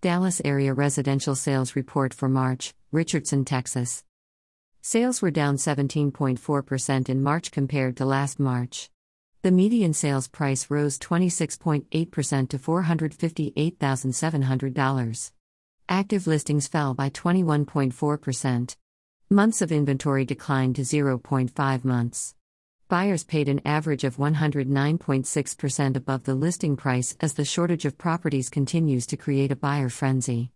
Dallas Area Residential Sales Report for March, Richardson, Texas. Sales were down 17.4% in March compared to last March. The median sales price rose 26.8% to $458,700. Active listings fell by 21.4%. Months of inventory declined to 0.5 months. Buyers paid an average of 109.6% above the listing price as the shortage of properties continues to create a buyer frenzy.